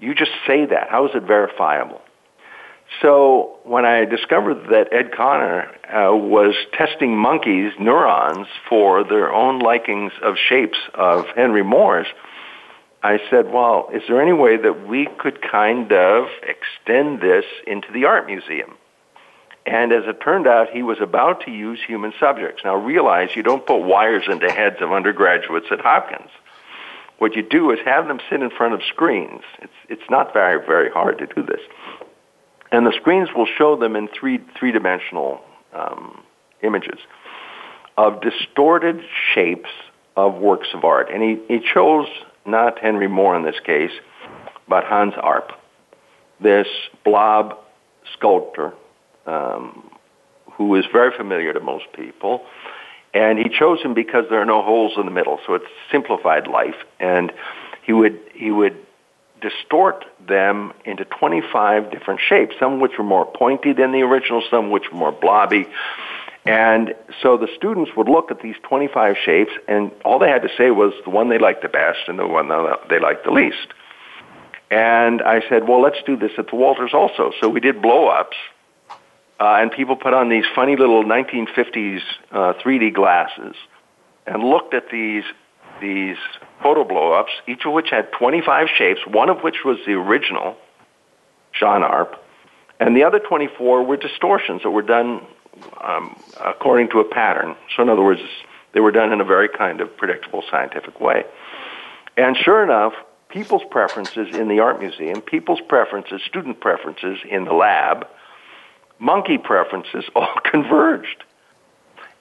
Speaker 4: You just say that. How is it verifiable? So when I discovered that Ed Connor uh, was testing monkeys' neurons for their own likings of shapes of Henry Moore's, I said, well, is there any way that we could kind of extend this into the art museum? And as it turned out, he was about to use human subjects. Now realize you don't put wires into heads of undergraduates at Hopkins. What you do is have them sit in front of screens. It's, it's not very, very hard to do this. And the screens will show them in three three dimensional um, images of distorted shapes of works of art. And he, he chose not Henry Moore in this case, but Hans Arp, this blob sculptor um, who is very familiar to most people. And he chose him because there are no holes in the middle, so it's simplified life. And he would he would distort them into 25 different shapes, some which were more pointy than the original, some which were more blobby. And so the students would look at these 25 shapes, and all they had to say was the one they liked the best and the one they liked the least. And I said, well, let's do this at the Walters also. So we did blow ups uh, and people put on these funny little 1950s uh, 3D glasses and looked at these these photo blow-ups, each of which had 25 shapes, one of which was the original Jean Arp, and the other 24 were distortions that were done um, according to a pattern. So, in other words, they were done in a very kind of predictable scientific way. And sure enough, people's preferences in the art museum, people's preferences, student preferences in the lab, monkey preferences all converged.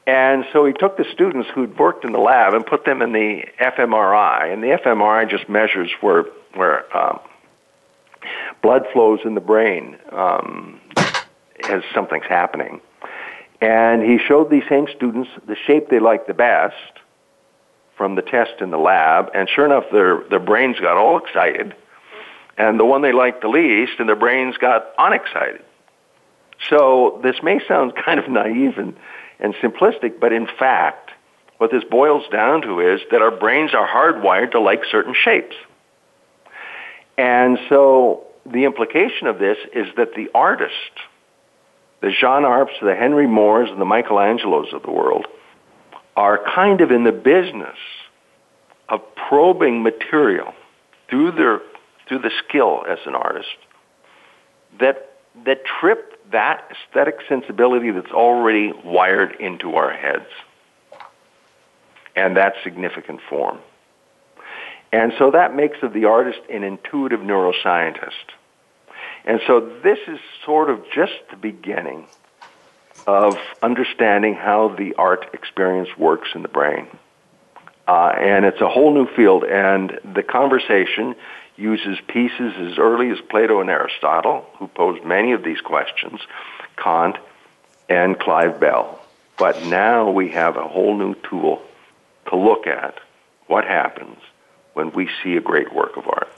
Speaker 4: And so he took the students who'd worked in the lab and put them in the fMRI, and the fMRI just measures where where um, blood flows in the brain um, as something's happening. And he showed these same students the shape they liked the best from the test in the lab, and sure enough, their their brains got all excited, and the one they liked the least, and their brains got unexcited. So this may sound kind of naive and and simplistic, but in fact, what this boils down to is that our brains are hardwired to like certain shapes. And so the implication of this is that the artist, the Jean Arps, the Henry Moores, and the Michelangelos of the world, are kind of in the business of probing material through their through the skill as an artist that that trip that aesthetic sensibility that's already wired into our heads. And that significant form. And so that makes of the artist an intuitive neuroscientist. And so this is sort of just the beginning of understanding how the art experience works in the brain. Uh, and it's a whole new field, and the conversation uses pieces as early as Plato and Aristotle, who posed many of these questions, Kant, and Clive Bell. But now we have a whole new tool to look at what happens when we see a great work of art.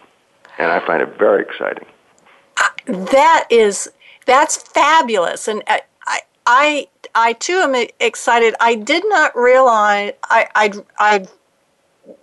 Speaker 4: And I find it very exciting.
Speaker 3: That is, that's fabulous. And I, I, I, I too am excited. I did not realize, I, I, I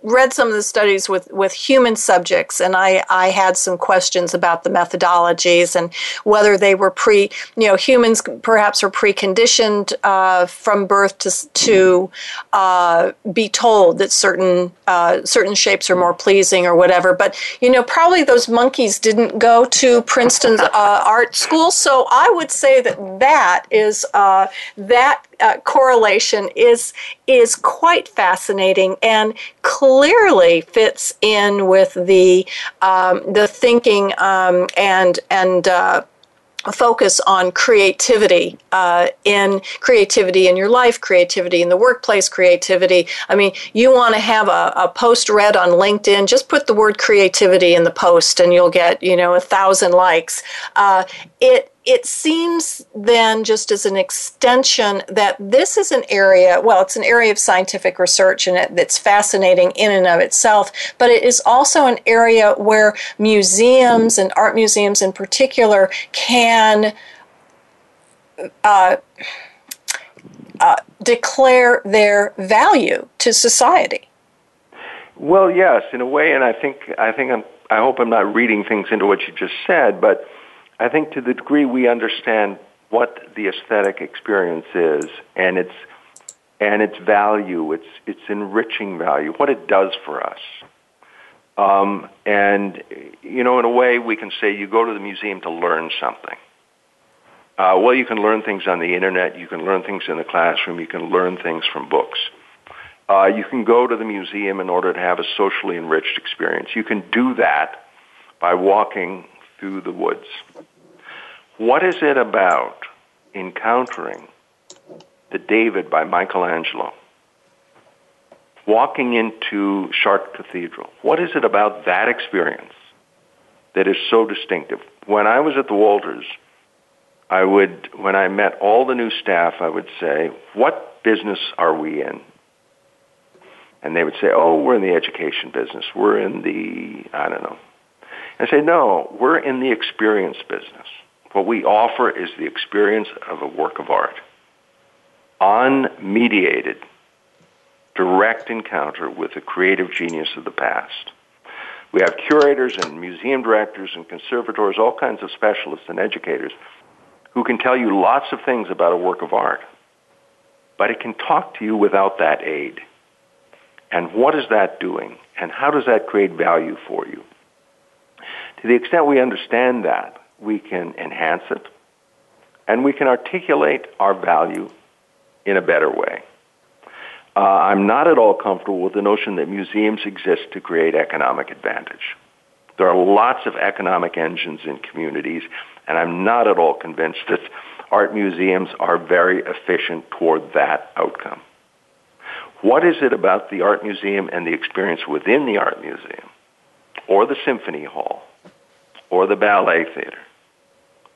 Speaker 3: read some of the studies with, with human subjects, and I, I had some questions about the methodologies and whether they were pre, you know, humans perhaps are preconditioned uh, from birth to, to uh, be told that certain uh, certain shapes are more pleasing or whatever. But you know, probably those monkeys didn't go to Princeton's uh, art school, so I would say that that is uh, that uh, correlation is is quite fascinating and clearly fits in with the um, the thinking um, and and uh, focus on creativity uh, in creativity in your life, creativity in the workplace, creativity. I mean, you want to have a, a, post read on LinkedIn, just put the word creativity in the post and you'll get, you know, a thousand likes. Uh, it it seems then just as an extension that this is an area well it's an area of scientific research and it, fascinating in and of itself but it is also an area where museums and art museums in particular can uh, uh, declare their value to society.
Speaker 4: Well yes in a way and i think i think i'm i hope i'm not reading things into what you just said but I think to the degree we understand what the aesthetic experience is and its and its value, its its enriching value, what it does for us. Um, and you know, in a way, we can say you go to the museum to learn something. Uh, well, you can learn things on the internet. You can learn things in the classroom. You can learn things from books. Uh, you can go to the museum in order to have a socially enriched experience. You can do that by walking through the woods. What is it about encountering the David by Michelangelo? Walking into Chartres Cathedral. What is it about that experience that is so distinctive? When I was at the Walters, I would, when I met all the new staff, I would say, what business are we in? And they would say, oh, we're in the education business. We're in the, I don't know. I say, no, we're in the experience business. What we offer is the experience of a work of art. Unmediated, direct encounter with the creative genius of the past. We have curators and museum directors and conservators, all kinds of specialists and educators who can tell you lots of things about a work of art, but it can talk to you without that aid. And what is that doing? And how does that create value for you? To the extent we understand that, we can enhance it and we can articulate our value in a better way. Uh, I'm not at all comfortable with the notion that museums exist to create economic advantage. There are lots of economic engines in communities, and I'm not at all convinced that art museums are very efficient toward that outcome. What is it about the art museum and the experience within the art museum, or the symphony hall, or the ballet theater,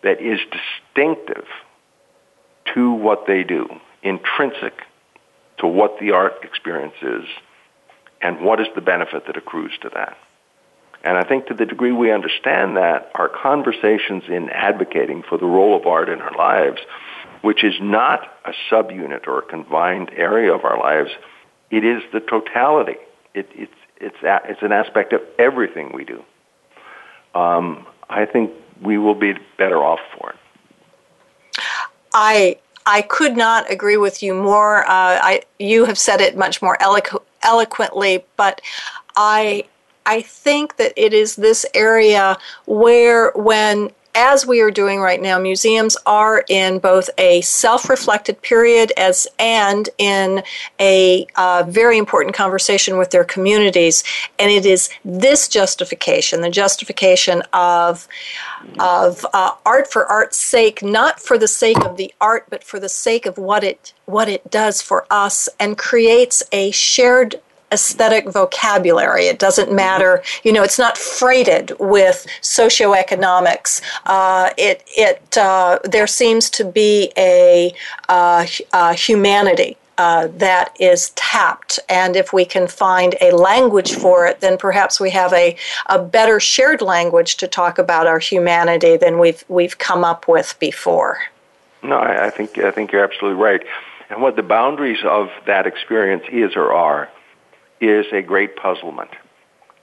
Speaker 4: that is distinctive to what they do, intrinsic to what the art experience is, and what is the benefit that accrues to that. And I think to the degree we understand that, our conversations in advocating for the role of art in our lives, which is not a subunit or a confined area of our lives, it is the totality. It, it's, it's, a, it's an aspect of everything we do. Um, I think we will be better off for it.
Speaker 3: I I could not agree with you more. Uh, I you have said it much more eloqu- eloquently, but I I think that it is this area where when as we are doing right now, museums are in both a self-reflected period as and in a uh, very important conversation with their communities, and it is this justification, the justification of of uh, art for art's sake, not for the sake of the art, but for the sake of what it what it does for us, and creates a shared aesthetic vocabulary. It doesn't matter, you know, it's not freighted with socioeconomics. Uh, it, it, uh, there seems to be a, uh, a humanity. Uh, that is tapped, and if we can find a language for it, then perhaps we have a, a better shared language to talk about our humanity than we've we've come up with before.
Speaker 4: No, I, I think I think you're absolutely right. And what the boundaries of that experience is or are is a great puzzlement.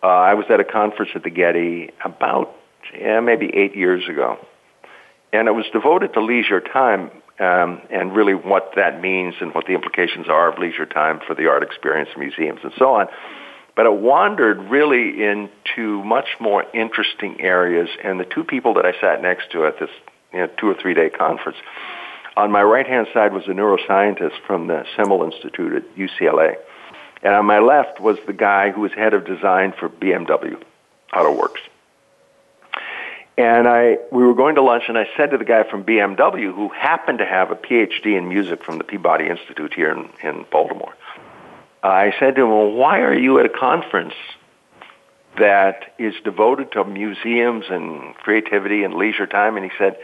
Speaker 4: Uh, I was at a conference at the Getty about yeah, maybe eight years ago, and it was devoted to leisure time um, and really what that means and what the implications are of leisure time for the art experience, museums, and so on. But it wandered really into much more interesting areas, and the two people that I sat next to at this you know, two or three day conference, on my right hand side was a neuroscientist from the Semel Institute at UCLA and on my left was the guy who was head of design for BMW Auto Works. And I, we were going to lunch, and I said to the guy from BMW, who happened to have a PhD in music from the Peabody Institute here in, in Baltimore, I said to him, Well, why are you at a conference that is devoted to museums and creativity and leisure time? And he said,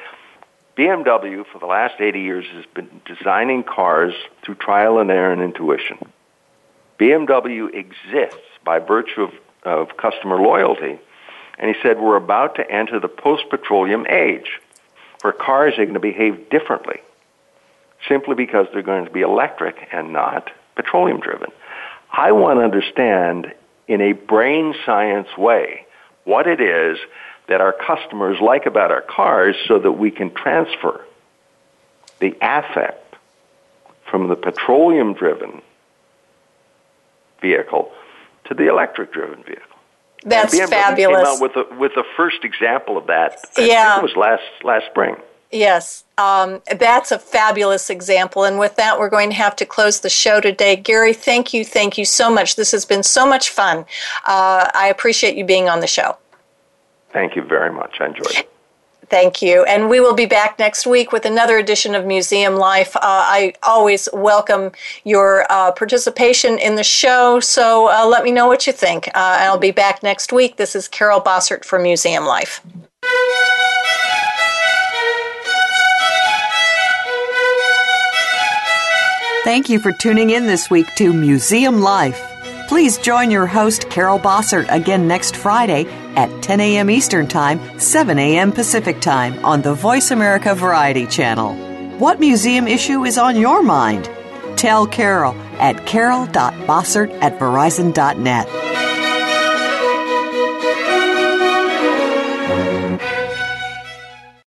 Speaker 4: BMW for the last 80 years has been designing cars through trial and error and intuition. BMW exists by virtue of, of customer loyalty. And he said, We're about to enter the post petroleum age where cars are going to behave differently simply because they're going to be electric and not petroleum driven. I want to understand in a brain science way what it is that our customers like about our cars so that we can transfer the affect from the petroleum driven vehicle to the electric driven vehicle.
Speaker 3: That's
Speaker 4: BMW
Speaker 3: fabulous.
Speaker 4: Came out with the with the first example of that. I
Speaker 3: yeah,
Speaker 4: it was last last spring.
Speaker 3: Yes, um, that's a fabulous example. And with that, we're going to have to close the show today. Gary, thank you, thank you so much. This has been so much fun. Uh, I appreciate you being on the show.
Speaker 4: Thank you very much. I enjoyed it.
Speaker 3: Thank you. And we will be back next week with another edition of Museum Life. Uh, I always welcome your uh, participation in the show, so uh, let me know what you think. Uh, I'll be back next week. This is Carol Bossert for Museum Life.
Speaker 2: Thank you for tuning in this week to Museum Life. Please join your host, Carol Bossert, again next Friday at 10 a.m. Eastern Time, 7 a.m. Pacific Time on the Voice America Variety Channel. What museum issue is on your mind? Tell Carol at carol.bossert at verizon.net.